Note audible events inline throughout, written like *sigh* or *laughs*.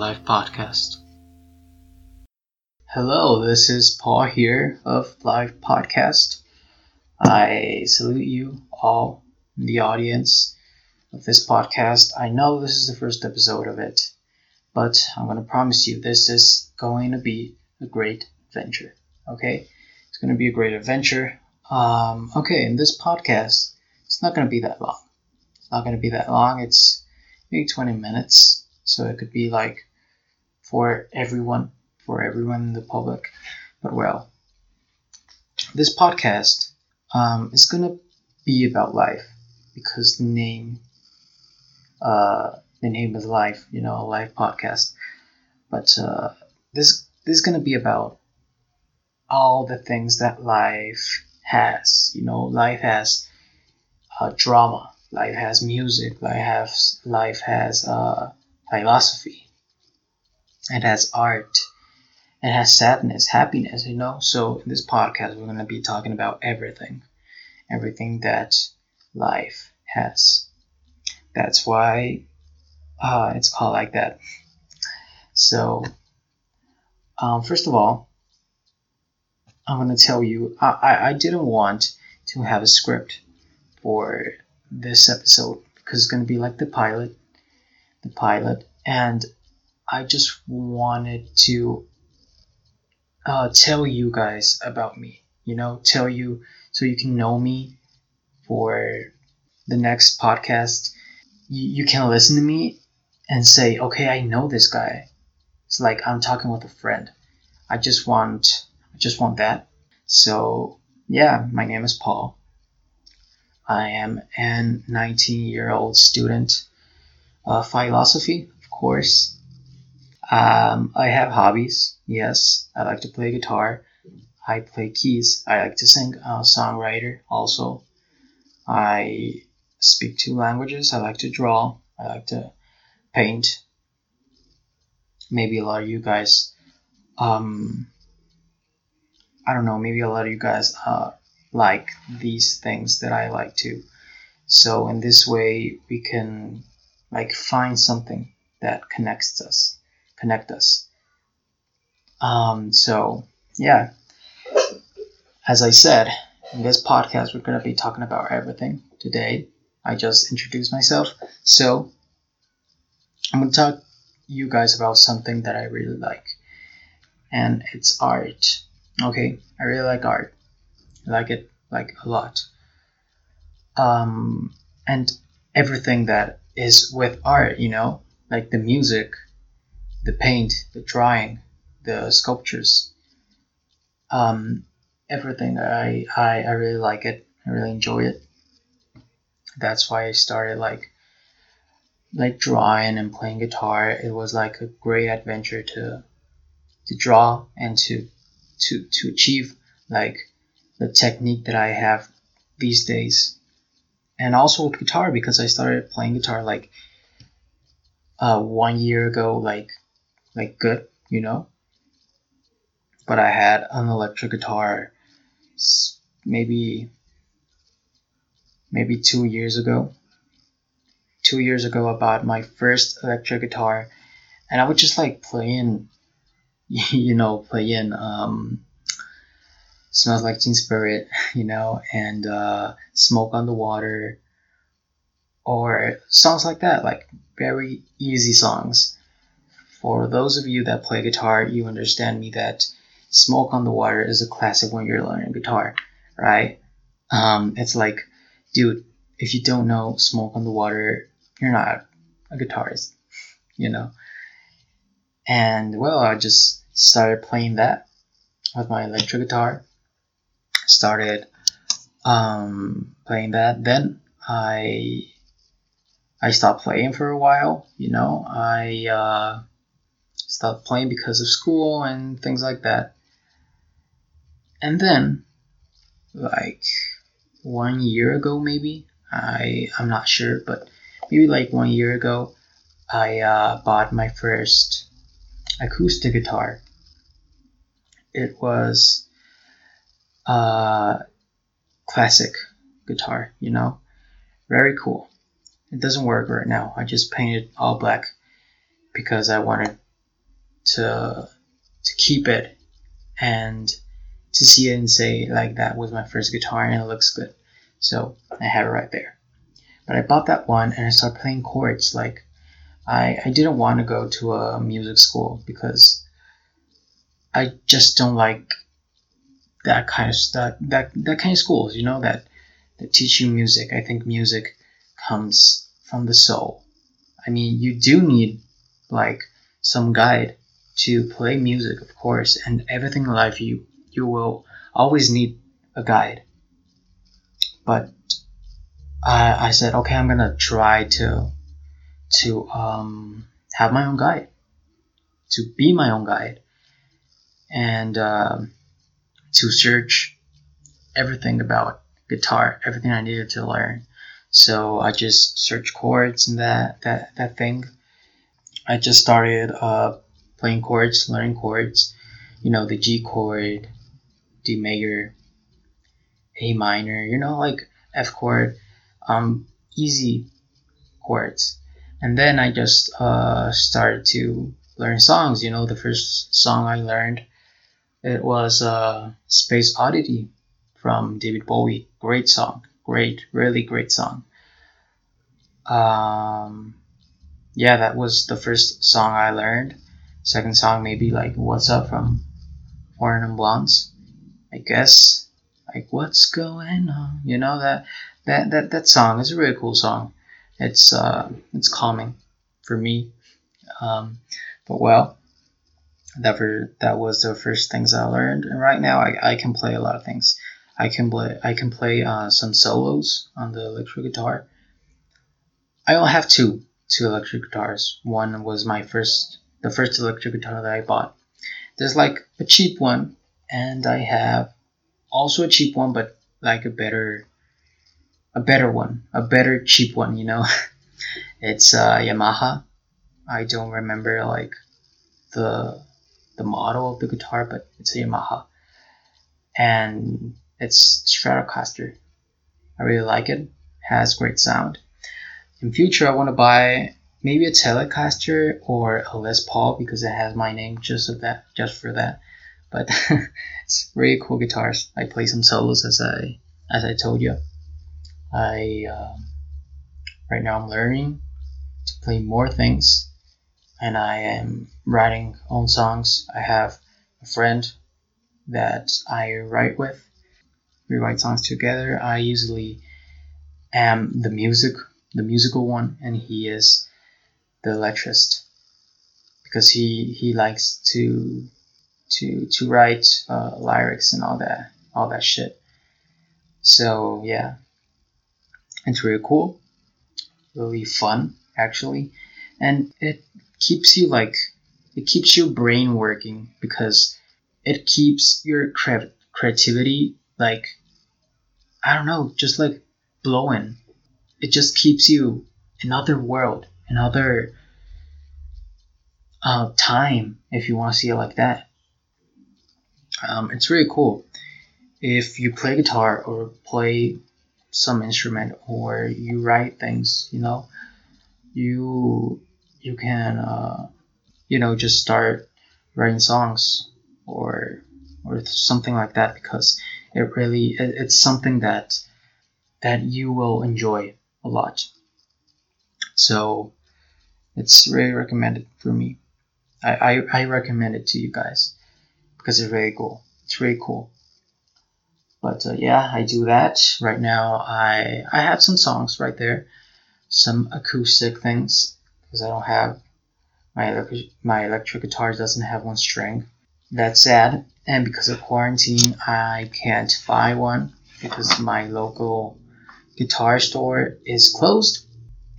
Life Podcast. Hello, this is Paul here of Life Podcast. I salute you all in the audience of this podcast. I know this is the first episode of it, but I'm going to promise you this is going to be a great adventure. Okay? It's going to be a great adventure. Um, okay, in this podcast, it's not going to be that long. It's not going to be that long. It's maybe 20 minutes. So it could be like for everyone for everyone in the public. But well, this podcast um, is gonna be about life because the name, uh, the name is life. You know, a life podcast. But uh, this this is gonna be about all the things that life has. You know, life has uh, drama. Life has music. Life has life has uh, philosophy. It has art it has sadness, happiness, you know. So in this podcast, we're gonna be talking about everything, everything that life has. That's why uh, it's called like that. So, um, first of all, I'm gonna tell you I, I, I didn't want to have a script for this episode because it's gonna be like the pilot, the pilot, and I just wanted to uh, tell you guys about me. You know, tell you so you can know me for the next podcast. You, you can listen to me and say, okay, I know this guy. It's like I'm talking with a friend. I just want, I just want that. So yeah, my name is Paul. I am an 19 year old student of philosophy, of course. Um, I have hobbies. Yes, I like to play guitar. I play keys. I like to sing. I'm a songwriter also. I speak two languages. I like to draw. I like to paint. Maybe a lot of you guys, um, I don't know, maybe a lot of you guys uh, like these things that I like to. So in this way, we can like find something that connects us connect us. Um, so, yeah, as I said, in this podcast, we're going to be talking about everything today. I just introduced myself. So, I'm going to talk you guys about something that I really like, and it's art. Okay, I really like art. I like it like a lot. Um, and everything that is with art, you know, like the music, the paint, the drawing, the sculptures, um, everything. I, I I really like it. I really enjoy it. That's why I started like like drawing and playing guitar. It was like a great adventure to to draw and to to to achieve like the technique that I have these days. And also with guitar because I started playing guitar like uh, one year ago, like like good, you know. But I had an electric guitar maybe maybe two years ago. Two years ago, I bought my first electric guitar, and I would just like playing, *laughs* you know, playing um, "Smells Like Teen Spirit," *laughs* you know, and uh, "Smoke on the Water," or songs like that, like very easy songs for those of you that play guitar, you understand me that Smoke on the Water is a classic when you're learning guitar, right? Um, it's like, dude, if you don't know Smoke on the Water, you're not a guitarist, you know? And well, I just started playing that with my electric guitar. Started um, playing that. Then I I stopped playing for a while. You know, I uh, stopped playing because of school and things like that. And then, like one year ago, maybe I I'm not sure, but maybe like one year ago, I uh, bought my first acoustic guitar. It was a uh, classic guitar, you know, very cool. It doesn't work right now. I just painted all black because I wanted to to keep it and to see it and say like that was my first guitar and it looks good. So I have it right there. But I bought that one and I started playing chords. Like I, I didn't want to go to a music school because I just don't like that kind of stuff that that kind of schools, you know, that that teach you music. I think music comes from the soul. I mean you do need like some guide to play music, of course, and everything in life you you will always need a guide. But I, I said, okay, I'm gonna try to to um, have my own guide, to be my own guide, and uh, to search everything about guitar, everything I needed to learn. So I just searched chords and that that that thing. I just started uh, playing chords, learning chords. You know the G chord, D major, A minor. You know like F chord, um, easy chords. And then I just uh, started to learn songs. You know the first song I learned it was uh, Space Oddity from David Bowie. Great song. Great, really great song. Um, yeah, that was the first song I learned. Second song, maybe like What's Up from 4 Non Blondes. I guess. Like, what's going on? You know, that, that, that, that song is a really cool song. It's, uh, it's calming for me. Um, but well, that were, that was the first things I learned. And right now, I, I can play a lot of things. I can play I can play uh, some solos on the electric guitar. I only have two two electric guitars. One was my first the first electric guitar that I bought. There's like a cheap one, and I have also a cheap one, but like a better a better one, a better cheap one. You know, *laughs* it's uh, Yamaha. I don't remember like the the model of the guitar, but it's a Yamaha, and it's Stratocaster. I really like it. Has great sound. In future, I want to buy maybe a Telecaster or a Les Paul because it has my name just of that, just for that. But *laughs* it's really cool guitars. I play some solos as I as I told you. I um, right now I'm learning to play more things and I am writing own songs. I have a friend that I write with. We write songs together. I usually am the music, the musical one, and he is the electricist because he he likes to to to write uh, lyrics and all that all that shit. So yeah, it's really cool, really fun actually, and it keeps you like it keeps your brain working because it keeps your cre- creativity like I don't know, just like blowing. It just keeps you another world, another uh, time, if you want to see it like that. Um, it's really cool. If you play guitar or play some instrument or you write things, you know, you you can uh, you know just start writing songs or or something like that because it really it, it's something that that you will enjoy a lot so it's really recommended for me I, I, I recommend it to you guys because it's really cool it's really cool but uh, yeah i do that right now i i have some songs right there some acoustic things because I don't have my electric my electric guitar doesn't have one string. That's sad, and because of quarantine, I can't buy one because my local guitar store is closed.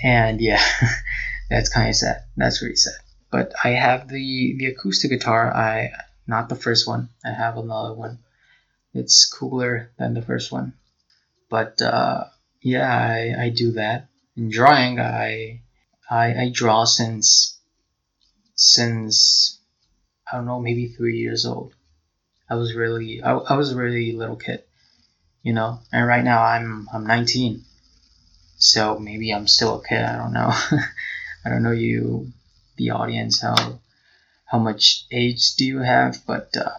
And yeah, *laughs* that's kind of sad. That's really sad. But I have the the acoustic guitar. I not the first one. I have another one. It's cooler than the first one. But uh, yeah, I, I do that. In drawing, I I, I draw since since I don't know maybe three years old. I was really I, I was a really little kid, you know. And right now I'm I'm 19, so maybe I'm still a kid. I don't know. *laughs* I don't know you the audience how how much age do you have, but uh,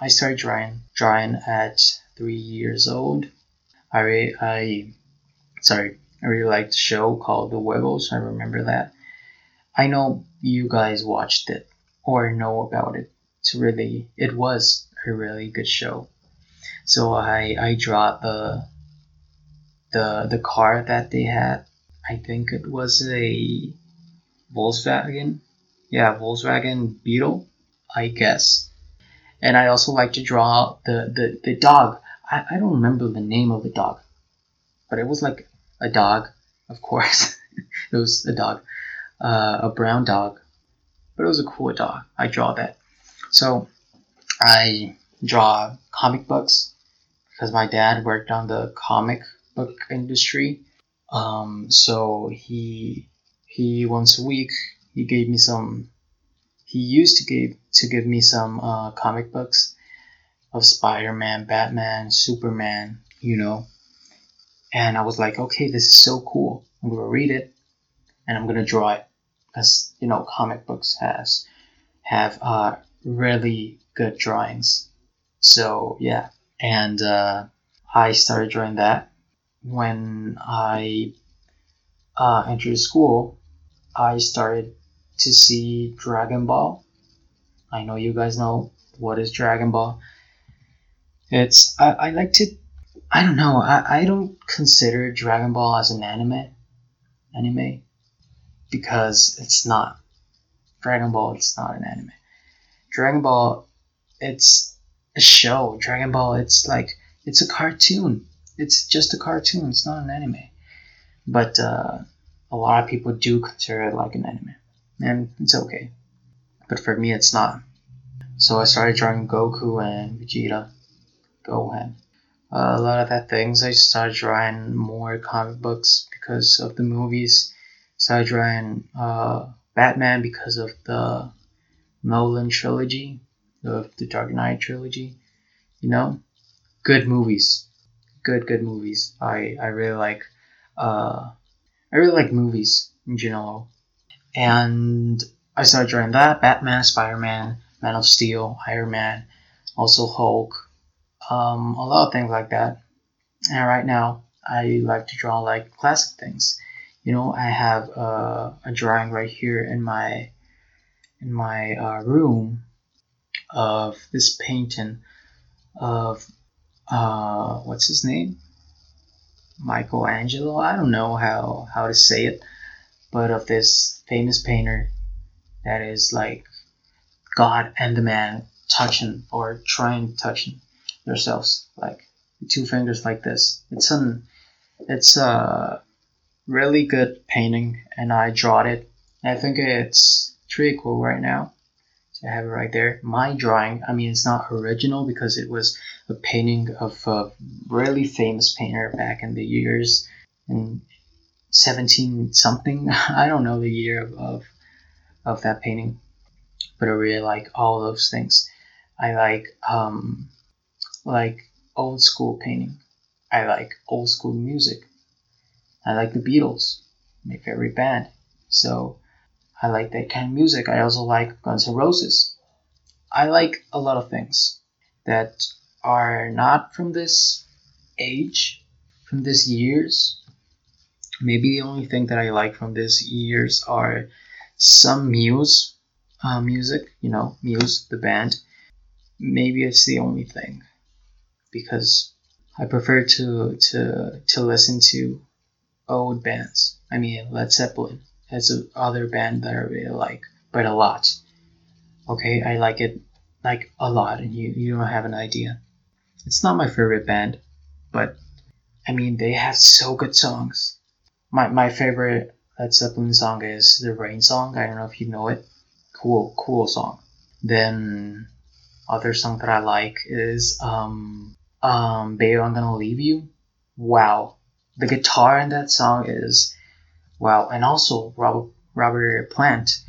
I started drawing drawing at three years old. I re- I sorry, I really liked the show called The Wiggles. I remember that. I know you guys watched it or know about it. It's really it was a really good show. So I I draw the the the car that they had. I think it was a Volkswagen. Yeah, Volkswagen Beetle, I guess. And I also like to draw the, the, the dog. I, I don't remember the name of the dog, but it was like a dog, of course. *laughs* it was a dog, uh, a brown dog, but it was a cool dog. I draw that. So I draw comic books because my dad worked on the comic book industry. Um, so he he once a week he gave me some. He used to give to give me some uh, comic books of Spider-Man, Batman, Superman, you know. And I was like, okay, this is so cool. I'm gonna read it, and I'm gonna draw it, because you know comic books has have uh, really good drawings. So yeah, and uh, I started drawing that when I uh, entered school. I started to see Dragon Ball. I know you guys know what is Dragon Ball. It's I, I like to I don't know, I, I don't consider Dragon Ball as an anime anime because it's not. Dragon Ball it's not an anime. Dragon Ball it's a show. Dragon Ball it's like it's a cartoon. It's just a cartoon, it's not an anime. But uh, a lot of people do consider it like an anime and it's okay. But for me, it's not. So I started drawing Goku and Vegeta, Gohan. Uh, a lot of that things. I started drawing more comic books because of the movies. Started drawing uh, Batman because of the Nolan trilogy, of the Dark Knight trilogy. You know, good movies, good good movies. I I really like. Uh, I really like movies in general and I started drawing that Batman, Spider Man, Man of Steel, Iron Man, also Hulk, um, a lot of things like that. And right now, I like to draw like classic things. You know, I have uh, a drawing right here in my in my uh, room of this painting of uh, what's his name? Michelangelo. I don't know how how to say it, but of this famous painter that is like God and the man touching or trying touching themselves, like two fingers like this. It's an it's a really good painting, and I drawed it. I think it's pretty cool right now. So I have it right there. My drawing, I mean, it's not original because it was a painting of a really famous painter back in the years, and 17 something. *laughs* I don't know the year of, of, of that painting, but I really like all those things. I like um, like old school painting. I like old school music. I like the Beatles, my favorite band. So I like that kind of music. I also like Guns N' Roses. I like a lot of things that are not from this age, from this years, Maybe the only thing that I like from this years are some Muse uh, music, you know, Muse, the band. Maybe it's the only thing because I prefer to to to listen to old bands. I mean, Led Zeppelin has a other band that I really like, but a lot. Okay, I like it like a lot, and you you don't have an idea. It's not my favorite band, but I mean they have so good songs my my favorite Led Zeppelin song is the Rain song. I don't know if you know it. Cool, cool song. Then other song that I like is um um Babe I'm Gonna Leave You. Wow. The guitar in that song is wow and also Robert Robert Plant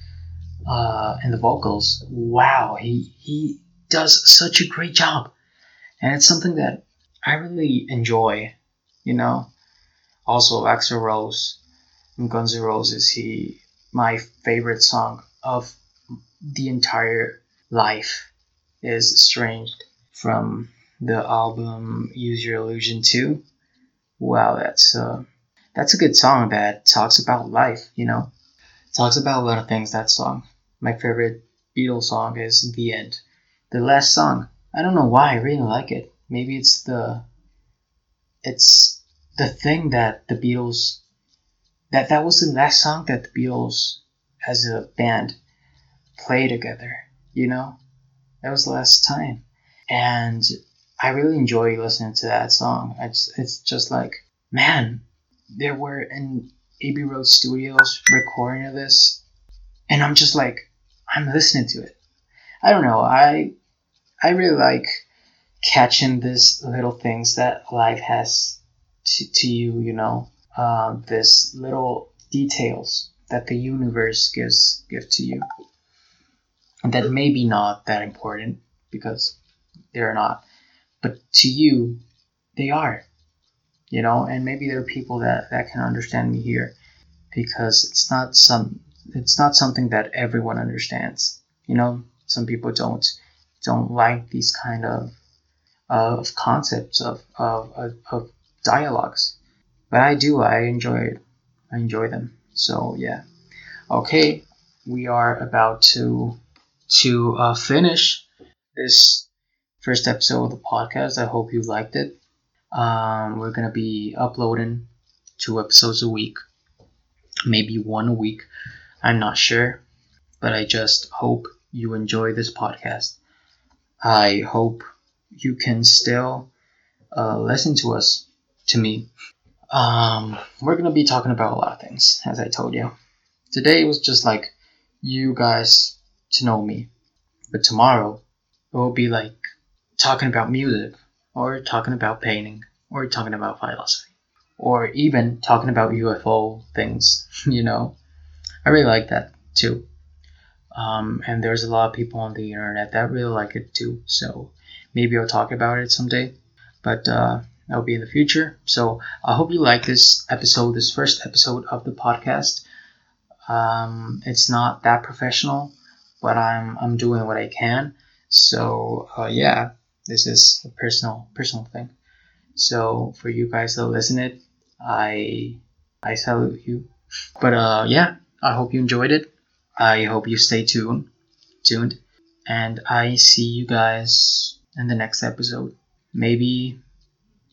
uh in the vocals. Wow, he he does such a great job. And it's something that I really enjoy, you know also Axl Rose from Guns N' Roses. He my favorite song of the entire life is estranged from the album Use Your Illusion 2. Wow, that's uh, that's a good song that talks about life, you know. talks about a lot of things that song. My favorite Beatles song is The End. The last song. I don't know why I really like it. Maybe it's the it's the thing that the Beatles that that was the last song that the Beatles as a band play together, you know? That was the last time. And I really enjoy listening to that song. Just, it's just like, man, there were in Abbey Road Studios recording of this, and I'm just like, I'm listening to it. I don't know. I I really like catching these little things that life has to, to you. You know, uh, this little details that the universe gives give to you, that maybe not that important because they're not, but to you, they are. You know, and maybe there are people that that can understand me here because it's not some it's not something that everyone understands. You know, some people don't don't like these kind of of concepts of of, of, of dialogues, but I do. I enjoy it. I enjoy them. So yeah. Okay, we are about to to uh, finish this first episode of the podcast. I hope you liked it. Um, we're gonna be uploading two episodes a week, maybe one a week. I'm not sure, but I just hope you enjoy this podcast. I hope you can still uh, listen to us, to me. Um, we're gonna be talking about a lot of things, as I told you. Today was just like you guys to know me, but tomorrow it will be like talking about music, or talking about painting, or talking about philosophy, or even talking about UFO things, *laughs* you know. I really like that too. Um, and there's a lot of people on the internet that really like it too. So maybe I'll talk about it someday. But uh, that'll be in the future. So I hope you like this episode, this first episode of the podcast. Um, it's not that professional, but I'm I'm doing what I can. So uh, yeah, this is a personal personal thing. So for you guys that listen it, I I salute you. But uh, yeah, I hope you enjoyed it. I hope you stay tuned, tuned, and I see you guys in the next episode. Maybe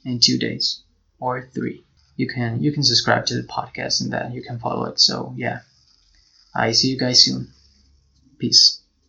in two days or three. You can you can subscribe to the podcast and then you can follow it. So yeah, I see you guys soon. Peace.